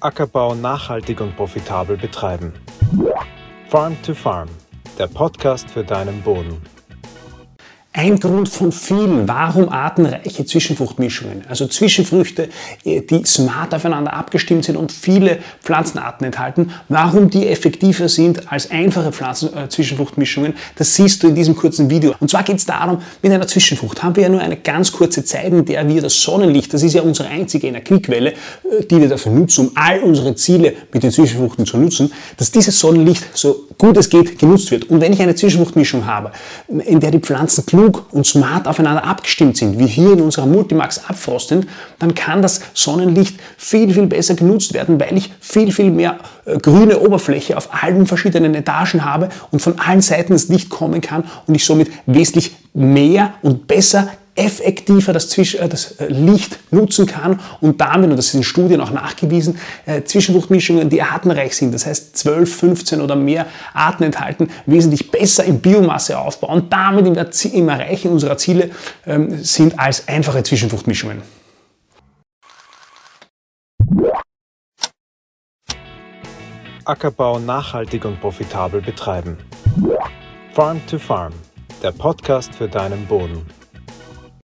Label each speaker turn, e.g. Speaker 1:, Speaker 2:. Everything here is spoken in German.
Speaker 1: Ackerbau nachhaltig und profitabel betreiben. Farm to Farm, der Podcast für deinen Boden.
Speaker 2: Ein Grund von vielen, warum artenreiche Zwischenfruchtmischungen, also Zwischenfrüchte, äh, die smart aufeinander abgestimmt sind und viele Pflanzenarten enthalten, warum die effektiver sind als einfache Pflanzen-Zwischenfruchtmischungen, äh, das siehst du in diesem kurzen Video. Und zwar geht es darum, mit einer Zwischenfrucht haben wir ja nur eine ganz kurze Zeit, in der wir das Sonnenlicht, das ist ja unsere einzige Energiequelle, äh, die wir dafür nutzen, um all unsere Ziele mit den Zwischenfruchten zu nutzen, dass dieses Sonnenlicht so gut es geht genutzt wird. Und wenn ich eine Zwischenfruchtmischung habe, in der die Pflanzen klug und smart aufeinander abgestimmt sind, wie hier in unserer Multimax Abfrostend, dann kann das Sonnenlicht viel, viel besser genutzt werden, weil ich viel, viel mehr äh, grüne Oberfläche auf allen verschiedenen Etagen habe und von allen Seiten das Licht kommen kann und ich somit wesentlich mehr und besser effektiver das, Zwisch äh, das äh, Licht nutzen kann und damit, und das ist in Studien auch nachgewiesen, äh, Zwischenfruchtmischungen, die artenreich sind, das heißt 12, 15 oder mehr Arten enthalten, wesentlich besser in Biomasse aufbauen und damit im, im Erreichen unserer Ziele ähm, sind als einfache Zwischenfruchtmischungen.
Speaker 1: Ackerbau nachhaltig und profitabel betreiben. Farm to Farm, der Podcast für deinen Boden.